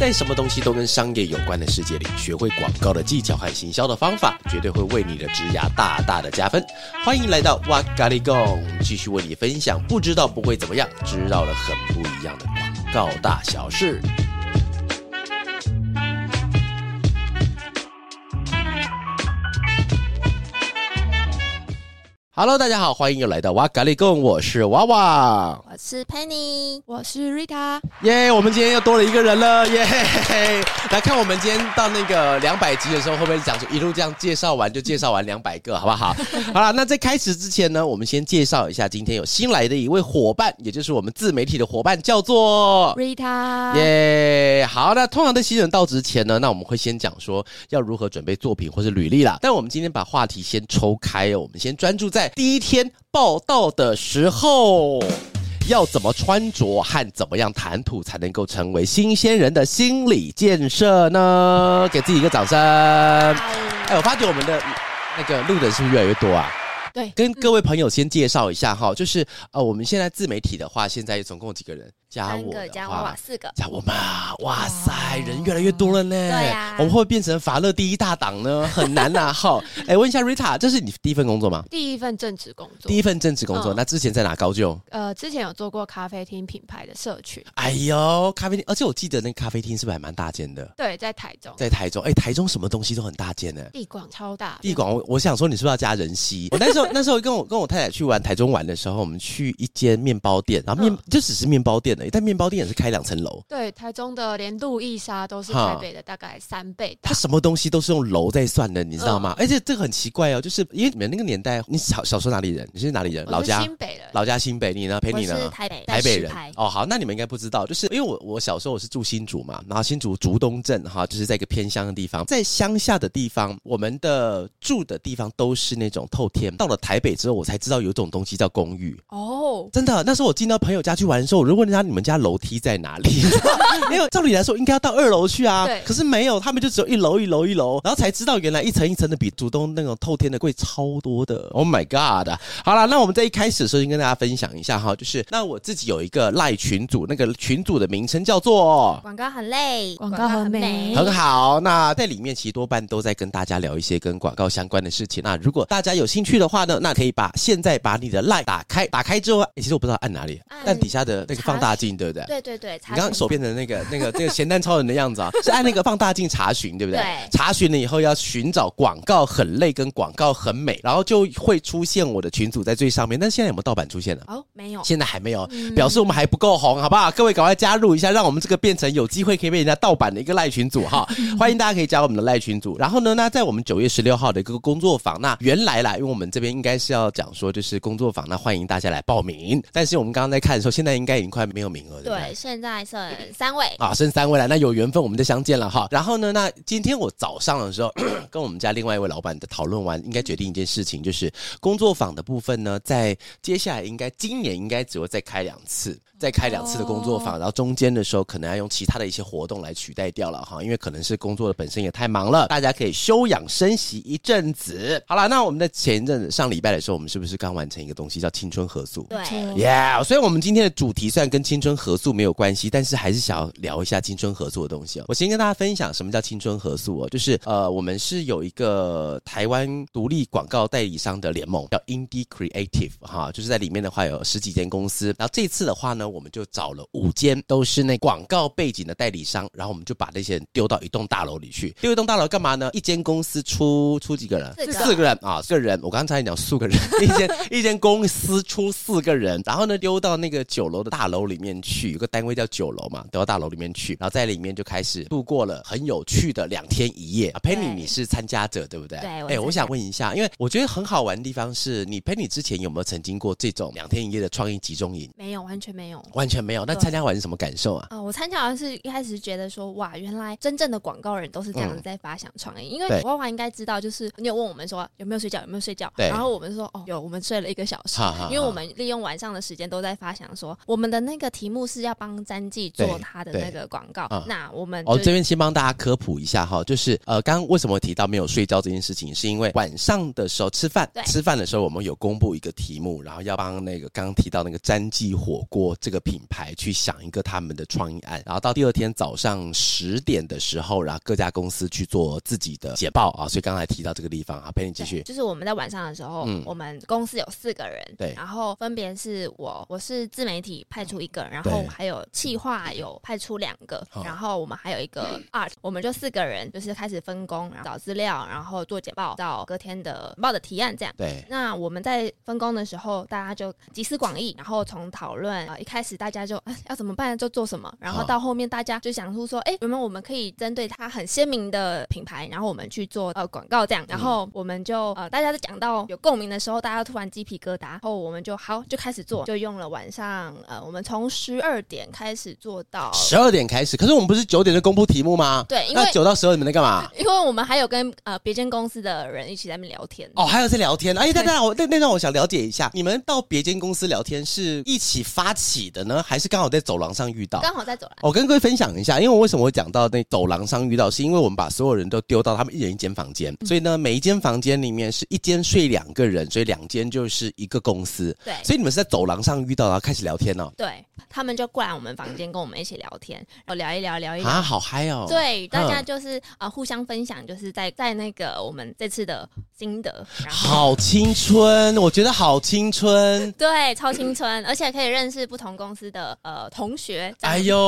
在什么东西都跟商业有关的世界里，学会广告的技巧和行销的方法，绝对会为你的职涯大大的加分。欢迎来到哇咖哩供，继续为你分享，不知道不会怎么样，知道了很不一样的广告大小事。Hello，大家好，欢迎又来到哇咖哩供，我是娃娃，是 Penny，我是 Rita，耶，yeah, 我们今天又多了一个人了，耶、yeah！来看我们今天到那个两百集的时候，会不会讲出一路这样介绍完就介绍完两百个，好不好？好了，那在开始之前呢，我们先介绍一下今天有新来的一位伙伴，也就是我们自媒体的伙伴，叫做 Rita，耶！好，那通常在新人到职前呢，那我们会先讲说要如何准备作品或是履历啦。但我们今天把话题先抽开哦，我们先专注在。第一天报道的时候，要怎么穿着和怎么样谈吐才能够成为新鲜人的心理建设呢？给自己一个掌声。哎，我发觉我们的那个路人是不是越来越多啊？对，跟各位朋友先介绍一下哈，就是呃，我们现在自媒体的话，现在总共有几个人？加我加娃娃四个，加我们，哇塞，人越来越多了呢。对呀，我们会变成法乐第一大党呢？很难呐。好，哎，问一下 Rita，这是你第一份工作吗？第一份正职工作。第一份正职工作，那之前在哪高就？呃，之前有做过咖啡厅品牌的社群。哎呦，咖啡厅，而且我记得那个咖啡厅是不是还蛮大间的？对，在台中。在台中，哎，台中什么东西都很大间呢。地广超大。地广，我我想说，你是不是要加人气？我那时候那时候跟我跟我太太去玩台中玩的时候，我们去一间面包店，然后面就只是面包店而已，但面包店也是。开两层楼，对，台中的连路易莎都是台北的大概三倍。它什么东西都是用楼在算的，你知道吗？而且这个很奇怪哦，就是因为你们那个年代，你小小时候哪里人？你是哪里人？老家新北的，老家新北。你呢？陪你呢？台北，台北人。哦，好，那你们应该不知道，就是因为我我小时候我是住新竹嘛，然后新竹竹东镇哈，就是在一个偏乡的地方，在乡下的地方，我们的住的地方都是那种透天。到了台北之后，我才知道有一种东西叫公寓。哦，真的，那时候我进到朋友家去玩的时候，我就问人家你们家楼梯在哪里？因为照理来说应该要到二楼去啊，对，可是没有，他们就只有一楼一楼一楼，然后才知道原来一层一层的比主动那种透天的贵超多的。Oh my god！好了，那我们在一开始的时候先跟大家分享一下哈，就是那我自己有一个赖群组，那个群组的名称叫做广告很累，广告很美，很好。那在里面其实多半都在跟大家聊一些跟广告相关的事情。那如果大家有兴趣的话呢，那可以把现在把你的赖打开，打开之后，其实我不知道按哪里，但底下的那个放大镜，对不对？对对对，你刚刚手变成那个。那个这个咸蛋超人的样子啊，是按那个放大镜查询，对不对？对。查询了以后要寻找广告很累跟广告很美，然后就会出现我的群组在最上面。但现在有没有盗版出现了？哦，没有，现在还没有，表示我们还不够红，好不好？各位赶快加入一下，让我们这个变成有机会可以被人家盗版的一个赖群组哈。欢迎大家可以加入我们的赖群组。然后呢，那在我们九月十六号的一个工作坊，那原来啦，因为我们这边应该是要讲说就是工作坊，那欢迎大家来报名。但是我们刚刚在看的时候，现在应该已经快没有名额了。对，现在剩三位啊，剩三位了。那有缘分我们就相见了哈。然后呢，那今天我早上的时候 跟我们家另外一位老板的讨论完，应该决定一件事情，就是工作坊的部分呢，在接下来应该今年应该只会再开两次。再开两次的工作坊，然后中间的时候可能要用其他的一些活动来取代掉了哈，因为可能是工作的本身也太忙了，大家可以休养生息一阵子。好了，那我们在前一阵子上礼拜的时候，我们是不是刚完成一个东西叫青春合宿？对，Yeah。所以，我们今天的主题虽然跟青春合宿没有关系，但是还是想要聊一下青春合宿的东西哦。我先跟大家分享什么叫青春合宿哦，就是呃，我们是有一个台湾独立广告代理商的联盟，叫 Indie Creative 哈，就是在里面的话有十几间公司，然后这次的话呢。我们就找了五间都是那广告背景的代理商，然后我们就把那些人丢到一栋大楼里去。丢一栋大楼干嘛呢？一间公司出出几个人？四个，四个人啊，四个人。我刚才讲四个人，一间一间公司出四个人，然后呢丢到那个九楼的大楼里面去，有个单位叫九楼嘛，丢到大楼里面去，然后在里面就开始度过了很有趣的两天一夜。啊，Penny，你是参加者对不对？对。哎，我想问一下，因为我觉得很好玩的地方是你 Penny 之前有没有曾经过这种两天一夜的创意集中营？没有，完全没有。完全没有，那参加完是什么感受啊？啊、呃，我参加完是一开始觉得说，哇，原来真正的广告人都是这样子在发想创意。嗯、因为娃娃应该知道，就是你有问我们说有没有睡觉，有没有睡觉？对。然后我们说哦，有，我们睡了一个小时。哈哈哈。因为我们利用晚上的时间都在发想说，我们的那个题目是要帮詹记做他的那个广告。那我们哦，这边先帮大家科普一下哈，就是呃，刚刚为什么提到没有睡觉这件事情，是因为晚上的时候吃饭，吃饭的时候我们有公布一个题目，然后要帮那个刚刚提到那个詹记火锅这这个品牌去想一个他们的创意案，然后到第二天早上十点的时候，然后各家公司去做自己的简报啊。所以刚才提到这个地方啊，陪你继续，就是我们在晚上的时候，嗯，我们公司有四个人，对，然后分别是我，我是自媒体派出一个，然后还有企划有派出两个，然后我们还有一个 art，我们就四个人就是开始分工，然后找资料，然后做简报，到隔天的报的提案这样。对，那我们在分工的时候，大家就集思广益，然后从讨论啊，一开始大家就啊要怎么办就做什么，然后到后面大家就想出说，哎，有没有我们可以针对它很鲜明的品牌，然后我们去做呃广告这样，然后我们就呃大家在讲到有共鸣的时候，大家突然鸡皮疙瘩，然后我们就好就开始做，就用了晚上呃我们从十二点开始做到十二点开始，可是我们不是九点就公布题目吗？对，因为九到十二你们在干嘛？因为我们还有跟呃别间公司的人一起在那边聊天哦，还有在聊天，哎，那那我那那让我想了解一下，你们到别间公司聊天是一起发起的呢，还是刚好在走廊上遇到？刚好在走廊。我跟各位分享一下，因为我为什么会讲到那走廊上遇到，是因为我们把所有人都丢到他们一人一间房间，嗯、所以呢，每一间房间里面是一间睡两个人，所以两间就是一个公司。对，所以你们是在走廊上遇到，然后开始聊天哦。对，他们就过来我们房间跟我们一起聊天，然后聊一聊，聊一聊啊，好嗨哦。对，大家就是啊、呃，互相分享，就是在在那个我们这次的心得。然后好青春，我觉得好青春。对，超青春，而且可以认识不同公司的呃同学。哎呦，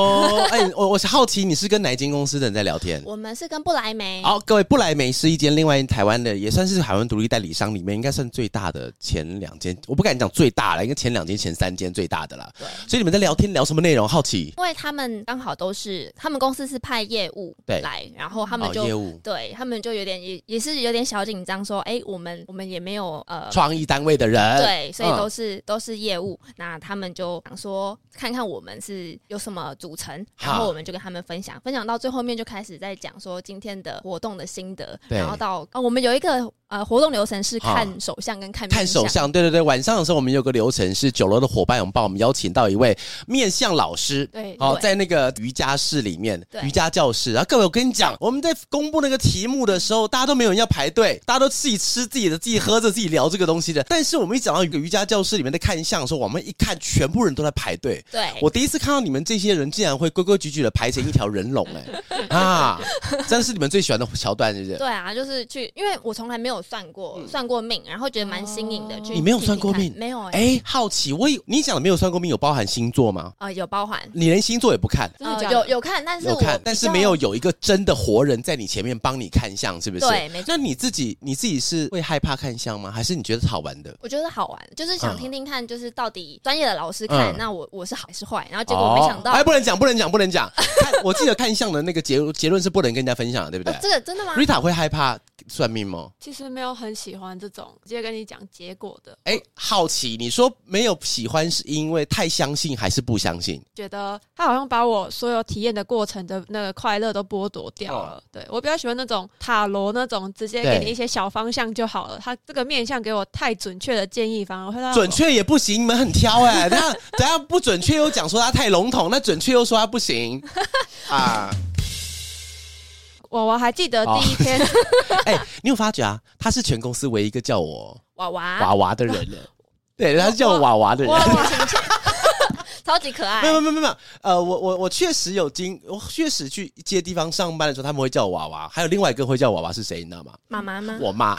哎，我我是好奇你是跟哪间公司的人在聊天？我们是跟不莱梅。好，各位，不莱梅是一间另外台湾的，也算是台湾独立代理商里面应该算最大的前两间。我不敢讲最大了，应该前两间、前三间最大的啦。对，所以你们在聊天聊什么内容？好奇。因为他们刚好都是，他们公司是派业务来，然后他们就、哦、业务对他们就有点也也是有点小紧张，说，哎，我们我们也没有呃创意单位的人，对，所以都是、嗯、都是业务。那他们就想说，看看我们是有什么组成，然后我们就跟他们分享，分享到最后面就开始在讲说今天的活动的心得，然后到啊、哦，我们有一个。呃，活动流程是看手相跟看面相。看手相，对对对。晚上的时候，我们有个流程是酒楼的伙伴，我们帮我们邀请到一位面相老师，对，哦，在那个瑜伽室里面，瑜伽教室。然后各位，我跟你讲，我们在公布那个题目的时候，大家都没有人要排队，大家都自己吃自己的，自己喝着，自己聊这个东西的。但是我们一讲到一个瑜伽教室里面的看相的时候，我们一看，全部人都在排队。对，我第一次看到你们这些人竟然会规规矩矩的排成一条人龙，哎，啊，真的是你们最喜欢的桥段，是不是？对啊，就是去，因为我从来没有算过算。算过命，然后觉得蛮新颖的。你没有算过命？没有哎。哎，好奇，我有你讲的没有算过命，有包含星座吗？啊，有包含。你连星座也不看？有有看，但是有看，但是没有有一个真的活人在你前面帮你看相，是不是？对，没错。那你自己你自己是会害怕看相吗？还是你觉得好玩的？我觉得好玩，就是想听听看，就是到底专业的老师看，那我我是好还是坏？然后结果没想到，哎，不能讲，不能讲，不能讲。我记得看相的那个结结论是不能跟人家分享的，对不对？这个真的吗？Rita 会害怕算命吗？其实没有很喜欢这种直接跟。你讲结果的，哎，好奇，你说没有喜欢是因为太相信还是不相信？觉得他好像把我所有体验的过程的那个快乐都剥夺掉了。哦、对，我比较喜欢那种塔罗那种直接给你一些小方向就好了。他这个面向给我太准确的建议，反而会让准确也不行。你们很挑哎、欸，等下等下不准确又讲说他太笼统，那准确又说他不行啊。我我还记得第一天，哎、欸，你有发觉啊？他是全公司唯一一个叫我娃娃娃娃的人了。对，他是叫我娃娃的人，超级可爱。没有没有没有没有，呃，我我我确实有经，我确实去一些地方上班的时候，他们会叫我娃娃。还有另外一个会叫我娃娃是谁？你知道吗？妈妈吗？我妈。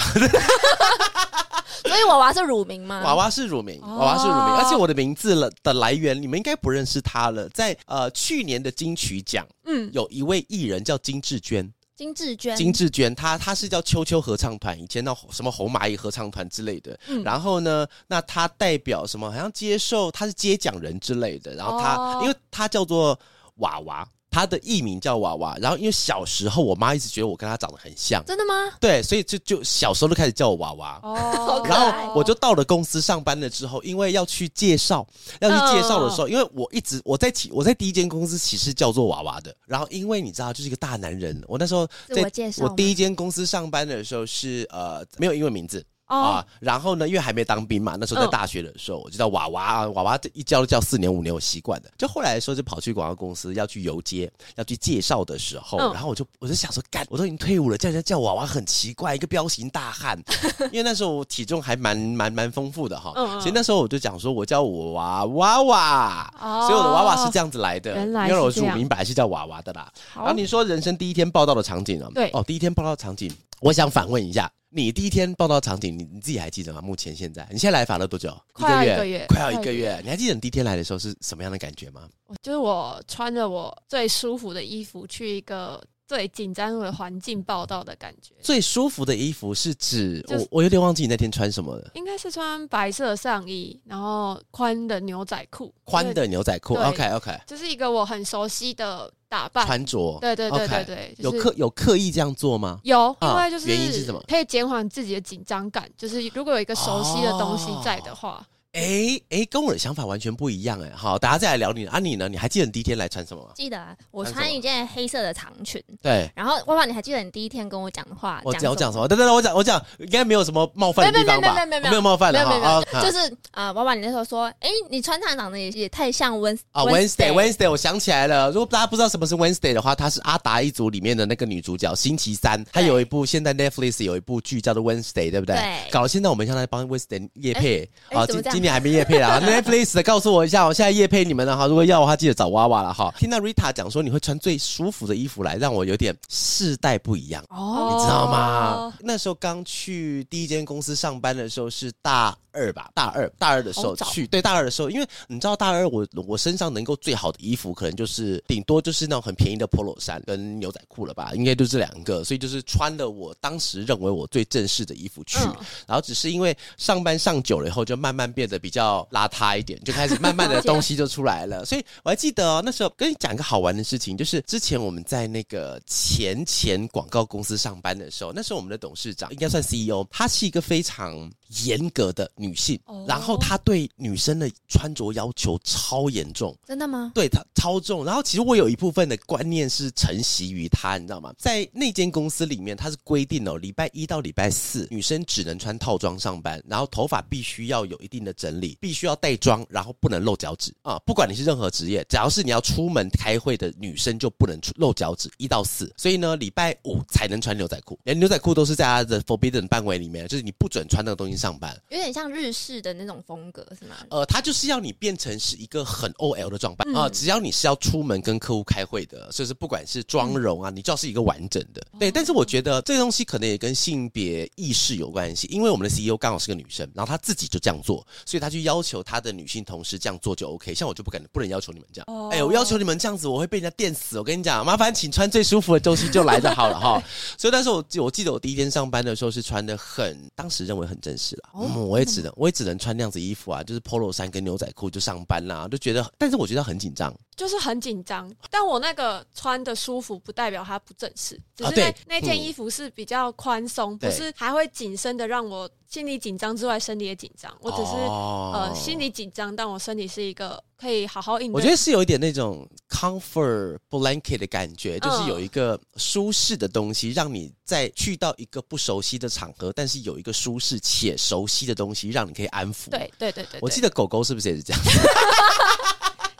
所以娃娃是乳名吗？娃娃是乳名，娃娃是乳名。而且我的名字了的来源，你们应该不认识他了。在呃去年的金曲奖，嗯，有一位艺人叫金志娟。金志娟，金志娟，她她是叫秋秋合唱团，以前那什么红蚂蚁合唱团之类的。嗯、然后呢，那她代表什么？好像接受，她是接奖人之类的。然后她，哦、因为她叫做娃娃。他的艺名叫娃娃，然后因为小时候我妈一直觉得我跟他长得很像，真的吗？对，所以就就小时候就开始叫我娃娃。哦，然后我就到了公司上班了之后，因为要去介绍，要去介绍的时候，因为我一直我在起我在第一间公司其实叫做娃娃的，然后因为你知道就是一个大男人，我那时候在我第一间公司上班的时候是呃没有英文名字。啊。然后呢，因为还没当兵嘛，那时候在大学的时候，我就叫娃娃啊，娃娃这一叫就叫四年五年，我习惯的。就后来的时候，就跑去广告公司要去游街，要去介绍的时候，然后我就我就想说，干，我都已经退伍了，叫人家叫娃娃很奇怪，一个彪形大汉。因为那时候我体重还蛮蛮蛮丰富的哈，所以那时候我就讲说我叫我娃娃。娃，所以我的娃娃是这样子来的，因为我乳名本来是叫娃娃的啦。然后你说人生第一天报道的场景啊，对。哦，第一天报道场景，我想反问一下，你第一天报到场景，你你自己还记得吗？目前现在，你现在来法了多久？快要一个月，快要一个月。你还记得你第一天来的时候是什么样的感觉吗？就是我穿着我最舒服的衣服去一个。最紧张的环境报到的感觉，最舒服的衣服是指、就是、我，我有点忘记你那天穿什么了。应该是穿白色上衣，然后宽的牛仔裤，宽的牛仔裤。OK OK，就是一个我很熟悉的打扮穿着。对对对对对，有刻有刻意这样做吗？有，因为就是原因是什么？可以减缓自己的紧张感，就是如果有一个熟悉的东西在的话。哦哎哎、跟我的想法完全不一样哎！好，大家再来聊你啊，你呢？你还记得你第一天来穿什么吗？记得啊，我穿一件黑色的长裙。对，然后娃娃，你还记得你第一天跟我讲的话？我讲我讲什么？等等，我讲我讲，应该没有什么冒犯的地方吧？没有没有没有没有没有冒犯的哈。就是啊，娃娃，你那时候说，哎，你穿长长的也也太像 Wednesday 啊，Wednesday Wednesday，我想起来了。如果大家不知道什么是 Wednesday 的话，她是阿达一族里面的那个女主角，星期三。她有一部现在 Netflix 有一部剧叫做 Wednesday，对不对？对。搞到现在我们现在帮 Wednesday 业配啊，今今年还没夜配啊。Netflix 告诉我一下，我现在夜配你们了哈。如果要的话，记得找娃娃了哈。听到 Rita 讲说你会穿最舒服的衣服来，让我有点世代不一样哦，你知道吗？那时候刚去第一间公司上班的时候是大二吧，大二大二的时候去，对，大二的时候，因为你知道大二我我身上能够最好的衣服，可能就是顶多就是那种很便宜的 Polo 衫跟牛仔裤了吧，应该就这两个，所以就是穿了我当时认为我最正式的衣服去，然后只是因为上班上久了以后，就慢慢变得比较邋遢一点，就开始慢慢的东西就出来了，所以我还记得，那时候跟你讲一个好玩的事情，就是之前我们在那个前前广告公司上班的时候，那时候我们的董事长应该算 CEO，他是一个非常严格的。女性，然后她对女生的穿着要求超严重，真的吗？对，她超重。然后其实我有一部分的观念是承袭于她，你知道吗？在那间公司里面，它是规定哦，礼拜一到礼拜四女生只能穿套装上班，然后头发必须要有一定的整理，必须要带妆，然后不能露脚趾啊。不管你是任何职业，只要是你要出门开会的女生就不能露脚趾，一到四。所以呢，礼拜五才能穿牛仔裤，连牛仔裤都是在她的 forbidden 范围里面，就是你不准穿那个东西上班，有点像。日式的那种风格是吗？呃，他就是要你变成是一个很 OL 的装扮啊、嗯呃！只要你是要出门跟客户开会的，所以是不管是妆容啊，嗯、你就要是一个完整的。对，但是我觉得这个东西可能也跟性别意识有关系，因为我们的 CEO 刚好是个女生，然后她自己就这样做，所以她去要求她的女性同事这样做就 OK。像我就不敢，不能要求你们这样。哦、哎，我要求你们这样子，我会被人家电死。我跟你讲，麻烦请穿最舒服的东西就来就好了哈。所以，但是我我记得我第一天上班的时候是穿的很，当时认为很正式了。哦、嗯，我也只能，我也只能穿那样子衣服啊，就是 Polo 衫跟牛仔裤就上班啦，就觉得，但是我觉得很紧张，就是很紧张。但我那个穿的舒服，不代表它不正式，只是那、啊、那件衣服是比较宽松，不是还会紧身的，让我心理紧张之外，身体也紧张。我只是、哦、呃心理紧张，但我身体是一个可以好好应对。我觉得是有一点那种 comfort blanket 的感觉，就是有一个舒适的东西，让你在去到一个不熟悉的场合，但是有一个舒适且熟悉的东西，让你可以安抚。对对对对，我记得狗狗是不是也是这样？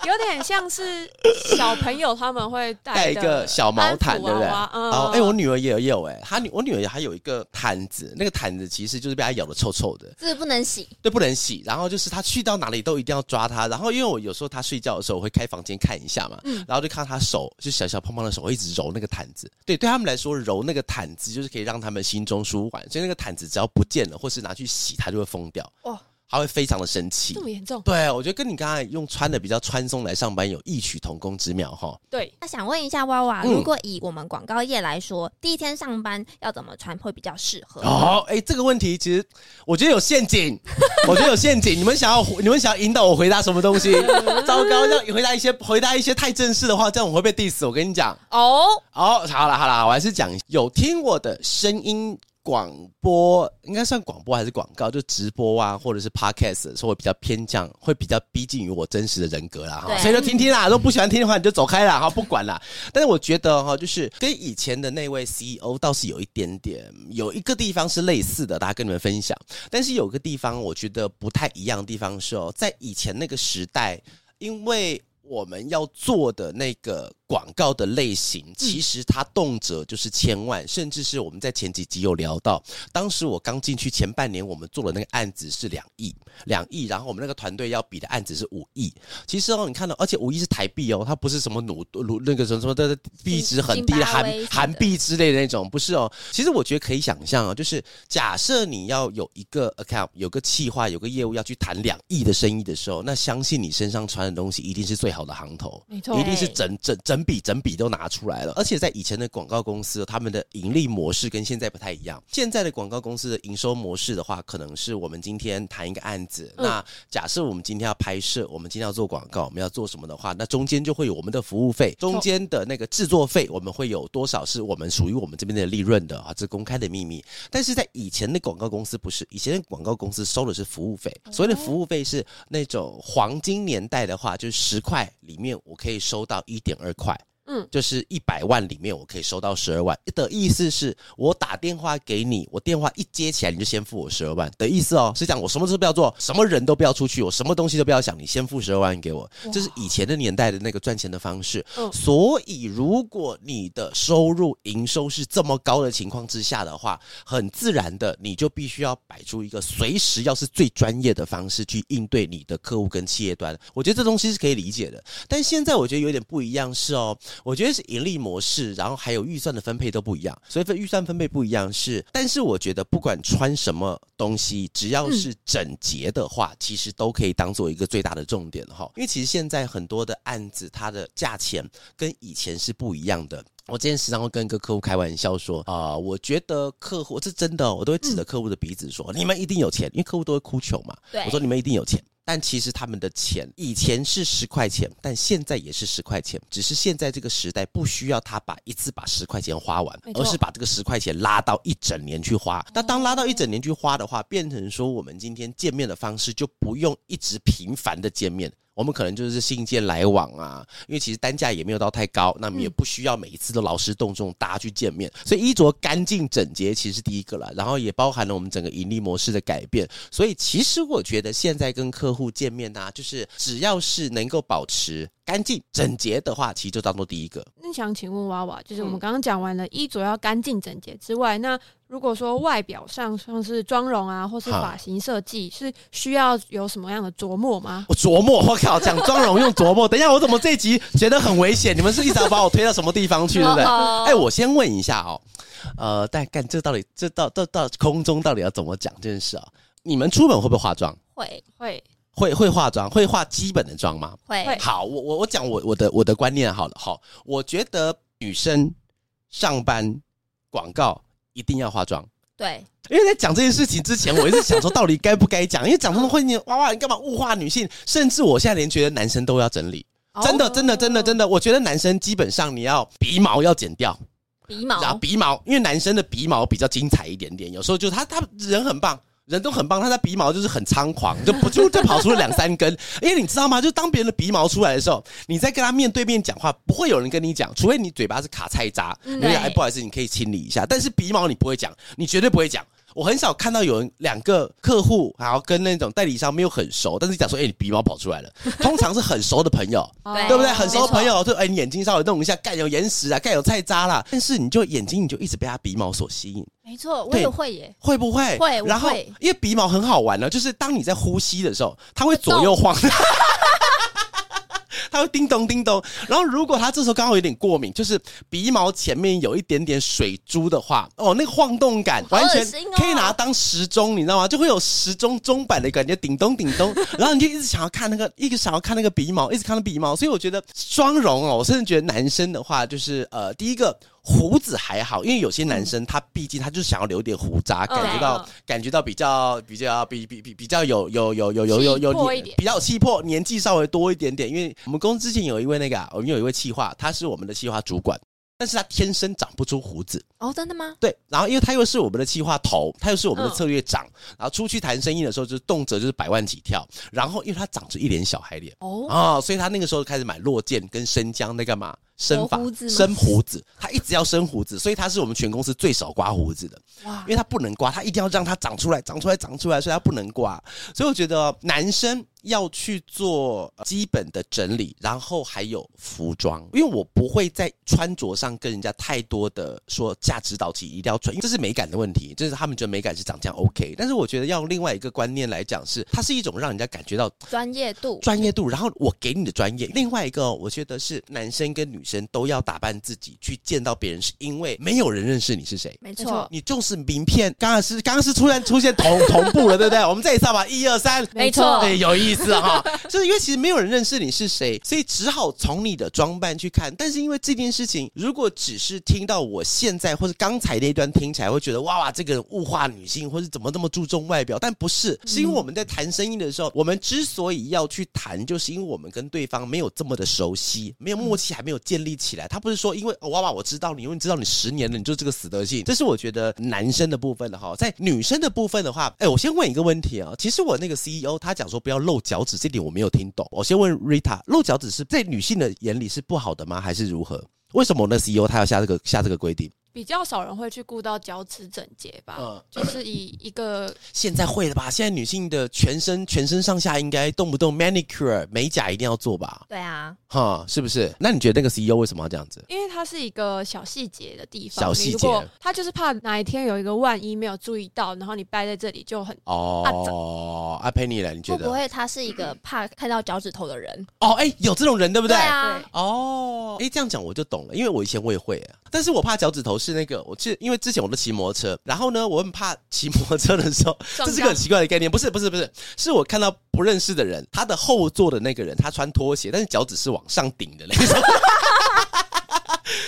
有点像是小朋友他们会带一个小毛毯，对不对？嗯、哦，哎、欸，我女儿也有，也有，哎，她女我女儿还有一个毯子，那个毯子其实就是被她咬的臭臭的，这不能洗，对，不能洗。然后就是她去到哪里都一定要抓她。然后因为我有时候她睡觉的时候，我会开房间看一下嘛，嗯，然后就看到她手，就小小胖胖的手，会一直揉那个毯子。对，对他们来说，揉那个毯子就是可以让他们心中舒缓。所以那个毯子只要不见了，或是拿去洗，它就会疯掉。哦。他会非常的生气，这么严重？对，我觉得跟你刚才用穿的比较宽松来上班有异曲同工之妙哈。对，那想问一下娃娃，如果以我们广告业来说，嗯、第一天上班要怎么穿会比较适合？哦，哎，这个问题其实我觉得有陷阱，我觉得有陷阱。你们想要你们想要引导我回答什么东西？糟糕，要回答一些回答一些太正式的话，这样我会被 diss。我跟你讲，哦，哦，好了好了，我还是讲有听我的声音广播应该算广播还是广告？就直播啊，或者是 podcast，说会比较偏向，会比较逼近于我真实的人格啦。哈，所以就听听啦。如果不喜欢听的话，你就走开啦。哈，不管啦。但是我觉得哈，就是跟以前的那位 CEO 倒是有一点点，有一个地方是类似的，大家跟你们分享。但是有个地方我觉得不太一样的地方是哦，在以前那个时代，因为我们要做的那个。广告的类型，其实它动辄就是千万，甚至是我们在前几集有聊到，当时我刚进去前半年，我们做的那个案子是两亿，两亿，然后我们那个团队要比的案子是五亿。其实哦，你看到，而且五亿是台币哦，它不是什么努努那个什么什么的币值很低的韩韩币之类的那种，不是哦。其实我觉得可以想象啊，就是假设你要有一个 account，有个企划，有个业务要去谈两亿的生意的时候，那相信你身上穿的东西一定是最好的行头，没错，一定是整整整。笔整笔都拿出来了，而且在以前的广告公司，他们的盈利模式跟现在不太一样。现在的广告公司的营收模式的话，可能是我们今天谈一个案子，嗯、那假设我们今天要拍摄，我们今天要做广告，我们要做什么的话，那中间就会有我们的服务费，中间的那个制作费，我们会有多少是我们属于我们这边的利润的啊？这是公开的秘密。但是在以前的广告公司不是，以前的广告公司收的是服务费，所谓的服务费是那种黄金年代的话，就是十块里面我可以收到一点二块。嗯，就是一百万里面我可以收到十二万的意思是，我打电话给你，我电话一接起来你就先付我十二万的意思哦，是讲我什么都不要做，什么人都不要出去，我什么东西都不要想，你先付十二万给我，这是以前的年代的那个赚钱的方式。嗯，所以如果你的收入营收是这么高的情况之下的话，很自然的你就必须要摆出一个随时要是最专业的方式去应对你的客户跟企业端。我觉得这东西是可以理解的，但现在我觉得有点不一样是哦。我觉得是盈利模式，然后还有预算的分配都不一样，所以预算分配不一样是。但是我觉得不管穿什么东西，只要是整洁的话，嗯、其实都可以当做一个最大的重点哈。因为其实现在很多的案子，它的价钱跟以前是不一样的。我之前时常会跟一个客户开玩笑说啊、呃，我觉得客户这真的，我都会指着客户的鼻子说，嗯、你们一定有钱，因为客户都会哭穷嘛。对，我说你们一定有钱。但其实他们的钱以前是十块钱，但现在也是十块钱，只是现在这个时代不需要他把一次把十块钱花完，而是把这个十块钱拉到一整年去花。那当拉到一整年去花的话，变成说我们今天见面的方式就不用一直频繁的见面。我们可能就是信件来往啊，因为其实单价也没有到太高，那么也不需要每一次都劳师动众大家去见面，所以衣着干净整洁其实是第一个了，然后也包含了我们整个盈利模式的改变。所以其实我觉得现在跟客户见面啊，就是只要是能够保持干净整洁的话，其实就当做第一个。那想请问娃娃，就是我们刚刚讲完了衣着要干净整洁之外，那如果说外表上像是妆容啊，或是发型设计，是需要有什么样的琢磨吗？我琢磨，我靠，讲妆容用琢磨。等一下，我怎么这一集觉得很危险？你们是一直要把我推到什么地方去，对不对？哎，我先问一下哦，呃，但干这到底这到到到空中到底要怎么讲这件事啊？你们出门会不会化妆？会会会会化妆，会化基本的妆吗？会。好，我我我讲我我的我的观念好了，好，我觉得女生上班广告。一定要化妆，对，因为在讲这件事情之前，我一直想说到底该不该讲，因为讲这么会，你哇哇，你干嘛物化女性？甚至我现在连觉得男生都要整理，真的，真的，真的，真的，我觉得男生基本上你要鼻毛要剪掉，鼻毛，然后鼻毛，因为男生的鼻毛比较精彩一点点，有时候就是他他人很棒。人都很棒，他的鼻毛就是很猖狂，就不就就跑出了两三根。因为你知道吗？就当别人的鼻毛出来的时候，你在跟他面对面讲话，不会有人跟你讲，除非你嘴巴是卡菜渣，你讲哎不好意思，你可以清理一下。但是鼻毛你不会讲，你绝对不会讲。我很少看到有人两个客户，然后跟那种代理商没有很熟，但是讲说，哎、欸，你鼻毛跑出来了。通常是很熟的朋友，对不对？很熟的朋友就，哎、欸，你眼睛稍微动一下，盖有眼屎啊，盖有菜渣啦。但是你就眼睛，你就一直被他鼻毛所吸引。没错，我也会耶。会不会？会。然后，因为鼻毛很好玩呢，就是当你在呼吸的时候，它会左右晃。它会叮咚叮咚，然后如果它这时候刚好有点过敏，就是鼻毛前面有一点点水珠的话，哦，那个晃动感完全可以拿它当时钟，你知道吗？就会有时钟钟摆的感觉，叮咚叮咚，然后你就一直想要看那个，一直想要看那个鼻毛，一直看那鼻毛，所以我觉得妆容哦，我甚至觉得男生的话，就是呃，第一个。胡子还好，因为有些男生他毕竟他就是想要留点胡渣，感觉到感觉到比较比较比比比比较有有有有有有有比较有气魄，年纪稍微多一点点。因为我们公司之前有一位那个，我们有一位企划，他是我们的企划主管。但是他天生长不出胡子。哦，真的吗？对，然后因为他又是我们的企划头，他又是我们的策略长，嗯、然后出去谈生意的时候，就动辄就是百万起跳。然后因为他长着一脸小孩脸，哦啊，所以他那个时候开始买落剑跟生姜在干嘛？生发、生胡子，他一直要生胡子，所以他是我们全公司最少刮胡子的。哇！因为他不能刮，他一定要让它长出来、长出来、长出来，所以他不能刮。所以我觉得男生要去做基本的整理，然后还有服装，因为我不会在穿着上跟人家太多的说价值导体，一定要穿，因为这是美感的问题，就是他们觉得美感是长这样 OK。但是我觉得要用另外一个观念来讲，是它是一种让人家感觉到专业度、专业度。然后我给你的专业，另外一个我觉得是男生跟女生。都要打扮自己去见到别人，是因为没有人认识你是谁。没错，你重视名片。刚刚是刚刚是突然出现同 同步了，对不对？我们再一次吧，一二三，没错，对，有意思哈。就是因为其实没有人认识你是谁，所以只好从你的装扮去看。但是因为这件事情，如果只是听到我现在或者刚才那一段听起来，会觉得哇哇，这个人物化女性，或者怎么那么注重外表？但不是，是因为我们在谈生意的时候，我们之所以要去谈，就是因为我们跟对方没有这么的熟悉，没有默契，还没有建立起来。他不是说因为娃娃，我知道你，因为你知道你十年了，你就这个死德性。这是我觉得男生的部分的哈，在女生的部分的话，哎，我先问一个问题啊。其实我那个 CEO 他讲说不要露脚趾，这点我没有听懂。我先问 Rita，露脚趾是在女性的眼里是不好的吗？还是如何？为什么我那 CEO 他要下这个下这个规定？比较少人会去顾到脚趾整洁吧，嗯，就是以一个 现在会了吧？现在女性的全身全身上下应该动不动 manicure 美甲一定要做吧？对啊，哈，是不是？那你觉得那个 CEO 为什么要这样子？因为它是一个小细节的地方，小细节，他就是怕哪一天有一个万一没有注意到，然后你掰在这里就很哦。阿佩妮来，你觉得会不会他是一个怕看到脚趾头的人？哦，哎，有这种人对不对？对啊，哦，哎，这样讲我就懂了，因为我以前我也会啊，但是我怕脚趾头是那个，我记得。因为之前我都骑摩托车，然后呢，我很怕骑摩托车的时候，这是个很奇怪的概念，不是不是不是，是我看到不认识的人，他的后座的那个人，他穿拖鞋，但是脚趾是往上顶的那种。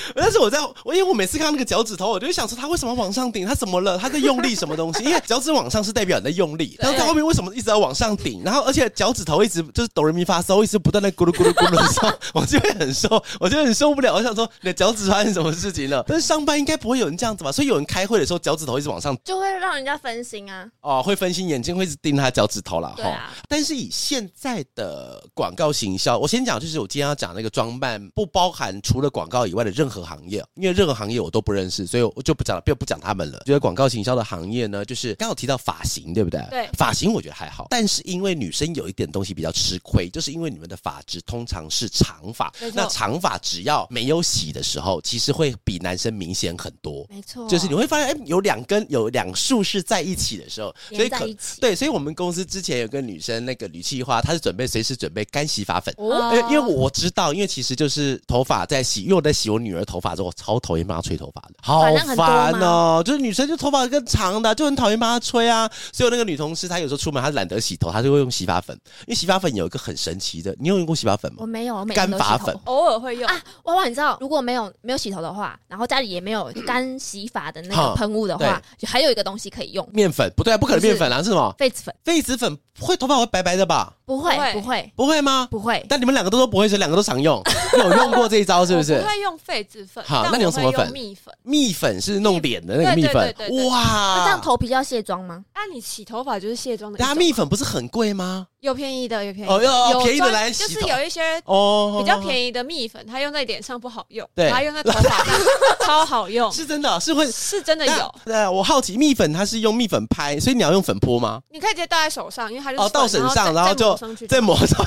但是我在我因为我每次看到那个脚趾头，我就会想说他为什么往上顶？他怎么了？他在用力什么东西？因为脚趾往上是代表你在用力，然后在后面为什么一直要往上顶？然后而且脚趾头一直就是哆来咪发嗦，一直不断的咕噜咕噜咕噜的时候，我就会很受，我就很受不了。我想说你的脚趾发生什么事情了？但是上班应该不会有人这样子吧？所以有人开会的时候脚趾头一直往上，就会让人家分心啊。哦，会分心，眼睛会一直盯他脚趾头了。对啊。但是以现在的广告行销，我先讲就是我今天要讲那个装扮，不包含除了广告以外的任何行业，因为任何行业我都不认识，所以我就不讲了，就不讲他们了。觉得广告行销的行业呢，就是刚好提到发型，对不对？对，发型我觉得还好，但是因为女生有一点东西比较吃亏，就是因为你们的发质通常是长发，那长发只要没有洗的时候，其实会比男生明显很多。没错，就是你会发现，哎，有两根有两束是在一起的时候，所以可对，所以我们公司之前有个女生那个女企划，她是准备随时准备干洗发粉，哦，因为我知道，因为其实就是头发在洗，因为我在洗我女儿头发之后，超讨厌帮她吹头发的，好烦哦！就是女生就头发更长的，就很讨厌帮她吹啊。所以我那个女同事，她有时候出门，她懒得洗头，她就会用洗发粉。因为洗发粉有一个很神奇的，你有用过洗发粉吗？我没有，干发粉偶尔会用啊。娃娃，你知道，如果没有没有洗头的话，然后家里也没有干洗发的那个喷雾的话，就还有一个东西可以用，面粉。不对啊，不可能面粉啊，是什么？痱子粉。痱子粉会头发会白白的吧？不会，不会，不会吗？不会。但你们两个都说不会，所以两个都常用。有用过这一招是不是？不会用痱子粉。好，那你用什么粉？蜜粉。蜜粉是弄脸的那个蜜粉。哇，那这样头皮要卸妆吗？那你洗头发就是卸妆的。那蜜粉不是很贵吗？有便宜的，有便宜。哦，有便宜的来洗。就是有一些哦比较便宜的蜜粉，它用在脸上不好用，对，它用在头发上超好用。是真的，是会是真的有。对，我好奇蜜粉它是用蜜粉拍，所以你要用粉扑吗？你可以直接倒在手上，因为它就哦到手上，然后就再抹上。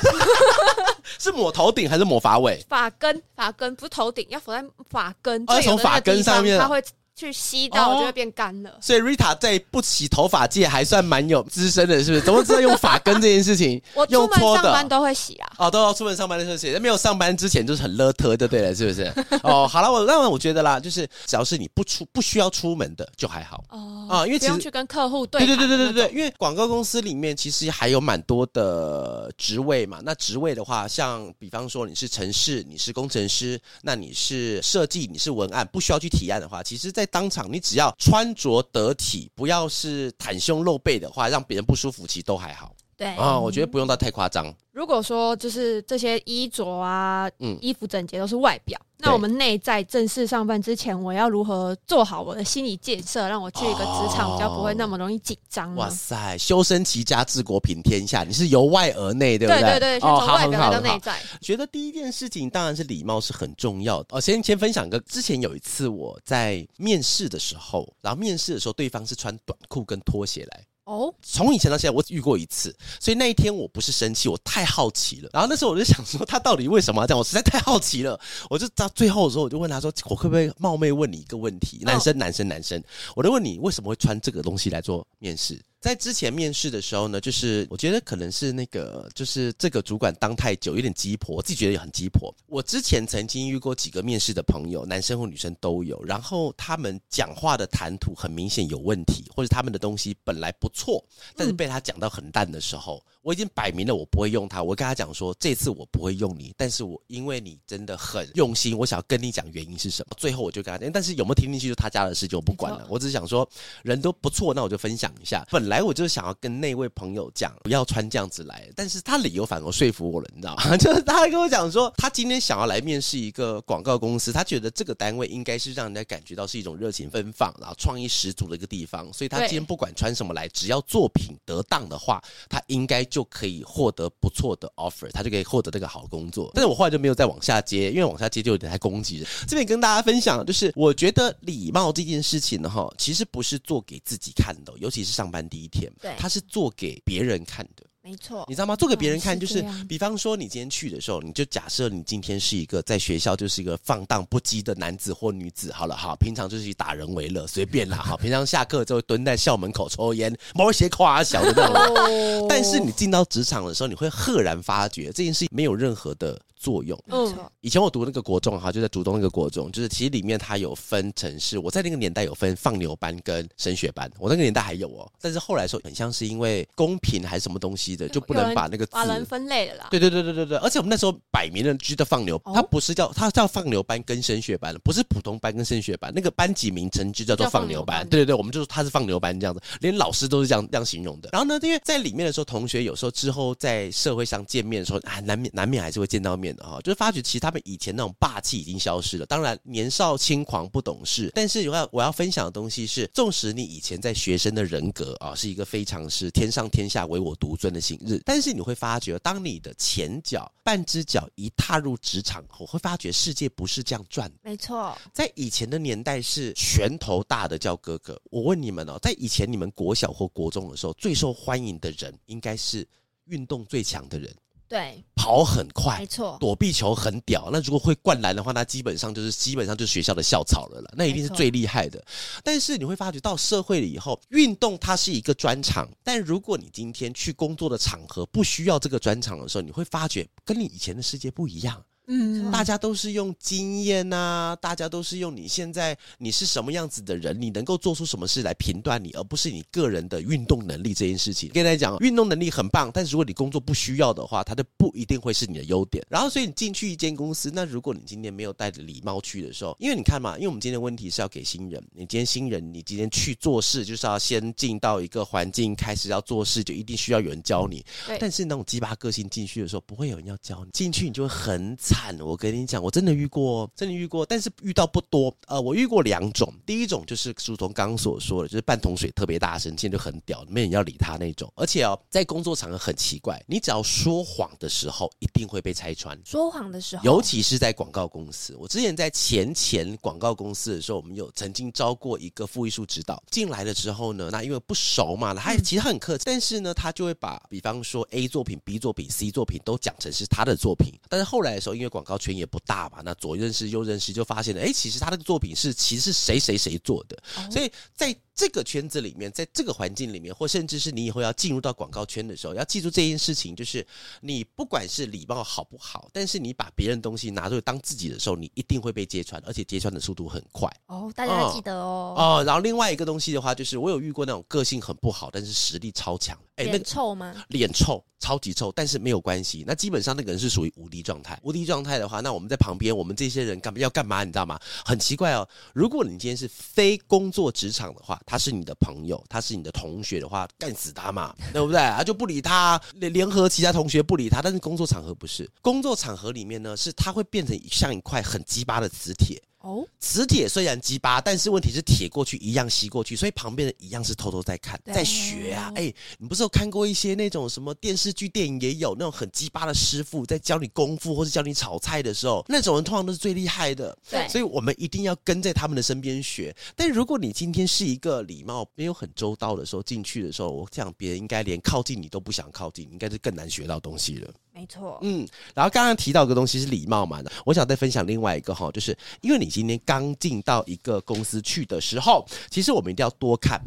是抹头顶还是抹发尾？发根，发根不是头顶，要抹在发根。要从发根上面，它会。去吸到就会变干了，所以 Rita 在不洗头发界还算蛮有资深的，是不是？怎么知道用发根这件事情？我出门上班都会洗啊。哦，都要出门上班的时候洗，在没有上班之前就是很邋遢，就对了，是不是？哦，好了，我那我觉得啦，就是只要是你不出不需要出门的就还好哦啊，因为不用去跟客户对。对对对对对对，因为广告公司里面其实还有蛮多的职位嘛。那职位的话，像比方说你是城市，你是工程师，那你是设计，你是文案，不需要去提案的话，其实在当场你只要。穿着得体，不要是袒胸露背的话，让别人不舒服，其实都还好。对啊，我觉得不用到太夸张。如果说就是这些衣着啊，嗯，衣服整洁都是外表，那我们内在正式上班之前，我要如何做好我的心理建设，让我去一个职场比较不会那么容易紧张？哇塞，修身齐家治国平天下，你是由外而内，对不对？对对对，先从外表到内在。觉得第一件事情当然是礼貌是很重要的哦。先先分享一个，之前有一次我在面试的时候，然后面试的时候对方是穿短裤跟拖鞋来。哦，从以前到现在，我只遇过一次，所以那一天我不是生气，我太好奇了。然后那时候我就想说，他到底为什么要这样？我实在太好奇了。我就到最后的时候，我就问他说：“我可不可以冒昧问你一个问题？男生，男生，男生，我就问你为什么会穿这个东西来做面试？”在之前面试的时候呢，就是我觉得可能是那个，就是这个主管当太久，有点鸡婆，我自己觉得也很鸡婆。我之前曾经遇过几个面试的朋友，男生或女生都有，然后他们讲话的谈吐很明显有问题，或者他们的东西本来不错，但是被他讲到很淡的时候，我已经摆明了我不会用他。我跟他讲说，这次我不会用你，但是我因为你真的很用心，我想要跟你讲原因是什么。最后我就跟他讲，但是有没有听进去就他家的事情，我不管了。我只是想说，人都不错，那我就分享一下。本来我就是想要跟那位朋友讲不要穿这样子来，但是他理由反而说服我了，你知道吗？就是他还跟我讲说，他今天想要来面试一个广告公司，他觉得这个单位应该是让人家感觉到是一种热情奔放，然后创意十足的一个地方，所以他今天不管穿什么来，只要作品得当的话，他应该就可以获得不错的 offer，他就可以获得这个好工作。但是我后来就没有再往下接，因为往下接就有点太攻击了。这边跟大家分享，就是我觉得礼貌这件事情呢，哈，其实不是做给自己看的，尤其是上班第一天。对，他是做给别人看的。没错，你知道吗？做给别人看，就是比方说，你今天去的时候，你就假设你今天是一个在学校就是一个放荡不羁的男子或女子，好了哈，平常就是以打人为乐，随便啦哈，平常下课就会蹲在校门口抽烟，毛鞋夸小的那种。但是你进到职场的时候，你会赫然发觉这件事没有任何的作用。嗯，以前我读那个国中哈，就在竹东那个国中，就是其实里面它有分城市，我在那个年代有分放牛班跟升学班，我那个年代还有哦，但是后来说很像是因为公平还是什么东西。就不能把那个字把人分类了啦。对对对对对对，而且我们那时候摆明了就叫放牛，它不是叫它叫放牛班跟升学班，不是普通班跟升学班，那个班级名称就叫做放牛班。对对对，我们就说它是放牛班这样子，连老师都是这样这样形容的。然后呢，因为在里面的时候，同学有时候之后在社会上见面的时候，啊，难免难免还是会见到面的哈，就是发觉其实他们以前那种霸气已经消失了。当然年少轻狂不懂事，但是我要我要分享的东西是，纵使你以前在学生的人格啊是一个非常是天上天下唯我独尊的但是你会发觉，当你的前脚半只脚一踏入职场后，会发觉世界不是这样转。没错，在以前的年代是拳头大的叫哥哥。我问你们哦，在以前你们国小或国中的时候，最受欢迎的人应该是运动最强的人。对，跑很快，没错，躲避球很屌。那如果会灌篮的话，那基本上就是基本上就是学校的校草了啦。那一定是最厉害的。但是你会发觉到社会了以后，运动它是一个专长。但如果你今天去工作的场合不需要这个专长的时候，你会发觉跟你以前的世界不一样。嗯，大家都是用经验呐、大家都是用你现在你是什么样子的人，你能够做出什么事来评断你，而不是你个人的运动能力这件事情。跟大家讲，运动能力很棒，但是如果你工作不需要的话，它就不一定会是你的优点。然后，所以你进去一间公司，那如果你今天没有带着礼貌去的时候，因为你看嘛，因为我们今天的问题是要给新人，你今天新人，你今天去做事就是要先进到一个环境，开始要做事，就一定需要有人教你。但是那种鸡巴个性进去的时候，不会有人要教你，进去你就会很惨。我跟你讲。我真的遇过，真的遇过，但是遇到不多。呃，我遇过两种，第一种就是如同刚刚所说的，就是半桶水特别大声，现在就很屌，没人要理他那种。而且哦，在工作场合很奇怪，你只要说谎的时候，一定会被拆穿。说谎的时候，尤其是在广告公司。我之前在前前广告公司的时候，我们有曾经招过一个副艺术指导进来了之后呢，那因为不熟嘛，他其实很客气，但是呢，他就会把比方说 A 作品、B 作品、C 作品都讲成是他的作品。但是后来的时候，因为广告圈也不大吧，那左认识右认识，就发现了，哎，其实他的作品是其实是谁谁谁做的，所以在。这个圈子里面，在这个环境里面，或甚至是你以后要进入到广告圈的时候，要记住这件事情，就是你不管是礼貌好不好，但是你把别人东西拿出来当自己的时候，你一定会被揭穿，而且揭穿的速度很快。哦，大家记得哦。哦，然后另外一个东西的话，就是我有遇过那种个性很不好，但是实力超强。哎，脸臭吗？脸臭，超级臭，但是没有关系。那基本上那个人是属于无敌状态。无敌状状态的话，那我们在旁边，我们这些人干嘛要干嘛？你知道吗？很奇怪哦。如果你今天是非工作职场的话，他是你的朋友，他是你的同学的话，干死他嘛，对不对？啊，就不理他，联联合其他同学不理他。但是工作场合不是，工作场合里面呢，是他会变成像一块很鸡巴的磁铁。哦，磁铁虽然鸡巴，但是问题是铁过去一样吸过去，所以旁边的一样是偷偷在看，在学啊。哎、欸，你不是有看过一些那种什么电视剧、电影也有那种很鸡巴的师傅在教你功夫或是教你炒菜的时候，那种人通常都是最厉害的。对，所以我们一定要跟在他们的身边学。但如果你今天是一个礼貌没有很周到的时候进去的时候，我想别人应该连靠近你都不想靠近，应该是更难学到东西了。没错，嗯，然后刚刚提到一个东西是礼貌嘛，我想再分享另外一个哈，就是因为你今天刚进到一个公司去的时候，其实我们一定要多看、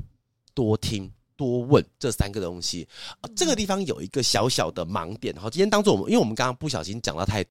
多听、多问这三个东西。啊，这个地方有一个小小的盲点哈，今天当做我们，因为我们刚刚不小心讲到太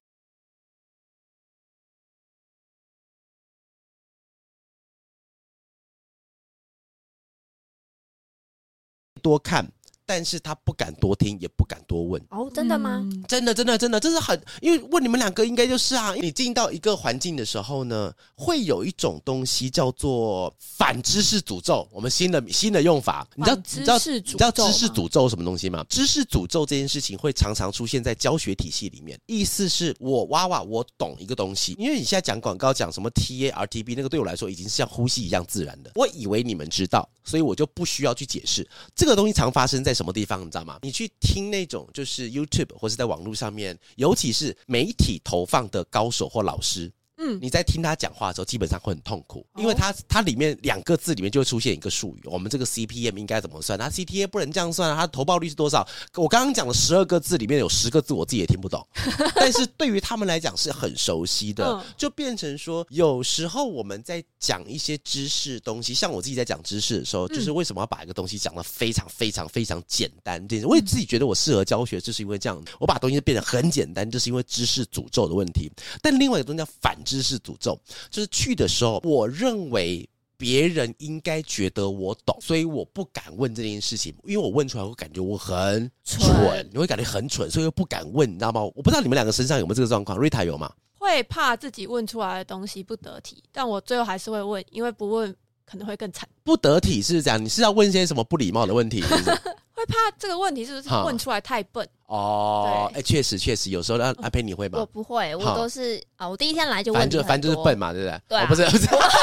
多看。但是他不敢多听，也不敢多问。哦，真的吗？嗯、真的，真的，真的，这是很，因为问你们两个应该就是啊，你进到一个环境的时候呢，会有一种东西叫做反知识诅咒。我们新的新的用法，你知道你知道你知道知识诅咒什么东西吗？知识诅咒这件事情会常常出现在教学体系里面，意思是我哇哇我懂一个东西，因为你现在讲广告讲什么 T A R T B 那个对我来说已经是像呼吸一样自然的，我以为你们知道，所以我就不需要去解释。这个东西常发生在。什么地方你知道吗？你去听那种就是 YouTube 或是在网络上面，尤其是媒体投放的高手或老师。嗯，你在听他讲话的时候，基本上会很痛苦，因为他他里面两个字里面就会出现一个术语，我们这个 CPM 应该怎么算？他 CTA 不能这样算啊，他投报率是多少？我刚刚讲的十二个字里面有十个字我自己也听不懂，但是对于他们来讲是很熟悉的，就变成说有时候我们在讲一些知识东西，像我自己在讲知识的时候，就是为什么要把一个东西讲的非常非常非常简单？这我也自己觉得我适合教学，就是因为这样，我把东西变得很简单，就是因为知识诅咒的问题。但另外一个东西叫反。知识诅咒，就是去的时候，我认为别人应该觉得我懂，所以我不敢问这件事情，因为我问出来，会感觉我很蠢，蠢你会感觉很蠢，所以又不敢问，你知道吗？我不知道你们两个身上有没有这个状况，瑞塔有吗？会怕自己问出来的东西不得体，但我最后还是会问，因为不问可能会更惨。不得体是这样，你是要问一些什么不礼貌的问题？是不是？会怕这个问题是不是问出来太笨？哦，哎，确实确实，有时候阿阿佩你会吗？我不会，我都是啊，我第一天来就问，反正反正就是笨嘛，对不对？对，不是，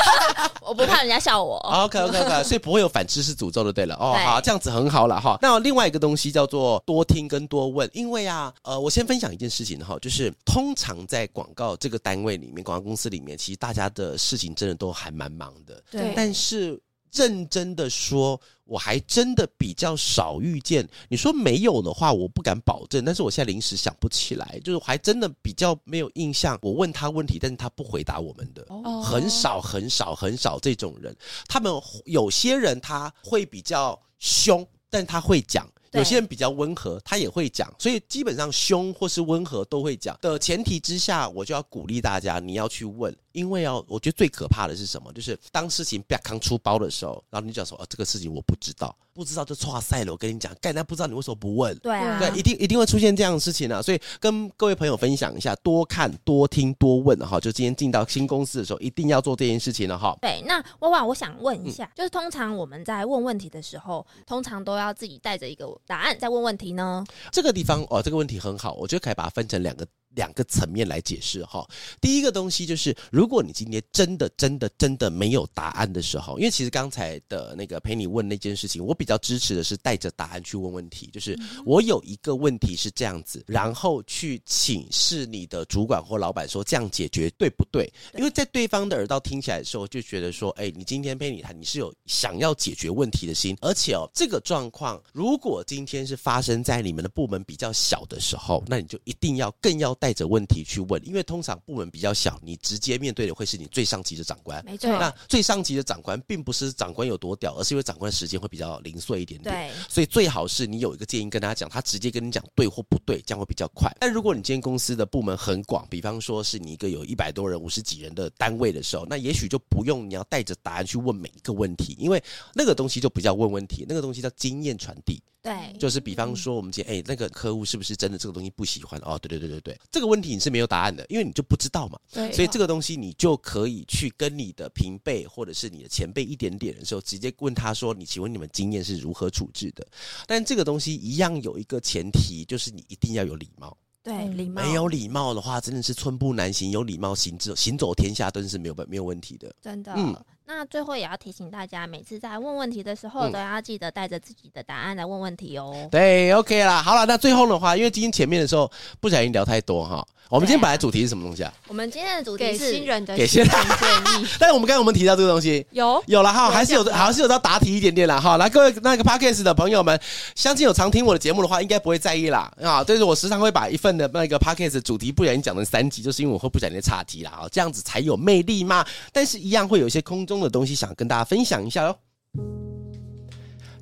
我不怕人家笑我。OK OK OK，所以不会有反知识诅咒就对了。哦，好，这样子很好了哈。那另外一个东西叫做多听跟多问，因为啊，呃，我先分享一件事情哈，就是通常在广告这个单位里面，广告公司里面，其实大家的事情真的都还蛮忙的。对，但是。认真的说，我还真的比较少遇见。你说没有的话，我不敢保证。但是我现在临时想不起来，就是还真的比较没有印象。我问他问题，但是他不回答我们的，很少很少很少这种人。他们有些人他会比较凶，但他会讲。有些人比较温和，他也会讲，所以基本上凶或是温和都会讲的前提之下，我就要鼓励大家，你要去问，因为哦，我觉得最可怕的是什么？就是当事情啪康出包的时候，然后你讲说，哦，这个事情我不知道，不知道就错赛了。我跟你讲，盖，那不知道你为什么不问？对啊，对，一定一定会出现这样的事情啊。所以跟各位朋友分享一下，多看、多听、多问哈。就今天进到新公司的时候，一定要做这件事情了哈。对，那娃娃，我想问一下，嗯、就是通常我们在问问题的时候，通常都要自己带着一个答案再问问题呢？这个地方哦，这个问题很好，我觉得可以把它分成两个。两个层面来解释哈，第一个东西就是，如果你今天真的、真的、真的没有答案的时候，因为其实刚才的那个陪你问那件事情，我比较支持的是带着答案去问问题，就是我有一个问题是这样子，然后去请示你的主管或老板说这样解决对不对？因为在对方的耳道听起来的时候，就觉得说，哎，你今天陪你谈，你是有想要解决问题的心，而且哦，这个状况如果今天是发生在你们的部门比较小的时候，那你就一定要更要带。带着问题去问，因为通常部门比较小，你直接面对的会是你最上级的长官。没错，那最上级的长官并不是长官有多屌，而是因为长官时间会比较零碎一点点。对，所以最好是你有一个建议跟他讲，他直接跟你讲对或不对，这样会比较快。但如果你今天公司的部门很广，比方说是你一个有一百多人、五十几人的单位的时候，那也许就不用你要带着答案去问每一个问题，因为那个东西就不叫问问题，那个东西叫经验传递。对，就是比方说，我们今天哎，那个客户是不是真的这个东西不喜欢？哦，对对对对对，这个问题你是没有答案的，因为你就不知道嘛。对，所以这个东西你就可以去跟你的平辈或者是你的前辈一点点的时候，直接问他说：“你请问你们经验是如何处置的？”但这个东西一样有一个前提，就是你一定要有礼貌。对，礼貌。没有礼貌的话，真的是寸步难行。有礼貌行走行走天下，都是没有没有问题的。真的。嗯。那最后也要提醒大家，每次在问问题的时候，都要记得带着自己的答案来问问题哦。对，OK 啦，好了，那最后的话，因为今天前面的时候不小心聊太多哈。我们今天本来主题是什么东西啊？我们今天的主题是给新人的给新人建议。但是我们刚才我们提到这个东西，有有了哈，还是有还是有到答题一点点了哈。来，各位那个 Podcast 的朋友们，相信有常听我的节目的话，应该不会在意啦啊。但是我时常会把一份的那个 Podcast 主题不小心讲成三集，就是因为我会不小心岔题啦啊，这样子才有魅力嘛。但是一样会有一些空中的东西想跟大家分享一下哟。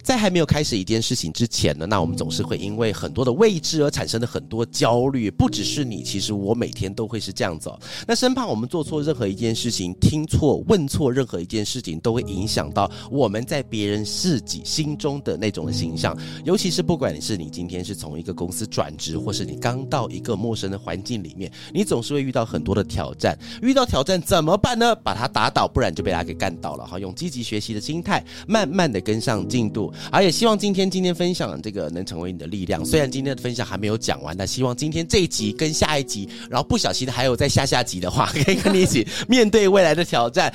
在还没有开始一件事情之前呢，那我们总是会因为很多的未知而产生的很多焦虑。不只是你，其实我每天都会是这样子。那生怕我们做错任何一件事情，听错、问错任何一件事情，都会影响到我们在别人自己心中的那种的形象。尤其是不管你是你今天是从一个公司转职，或是你刚到一个陌生的环境里面，你总是会遇到很多的挑战。遇到挑战怎么办呢？把它打倒，不然就被他给干倒了哈。用积极学习的心态，慢慢的跟上进度。而且希望今天今天分享的这个能成为你的力量。虽然今天的分享还没有讲完，但希望今天这一集跟下一集，然后不小心还有在下下集的话，可以跟你一起面对未来的挑战。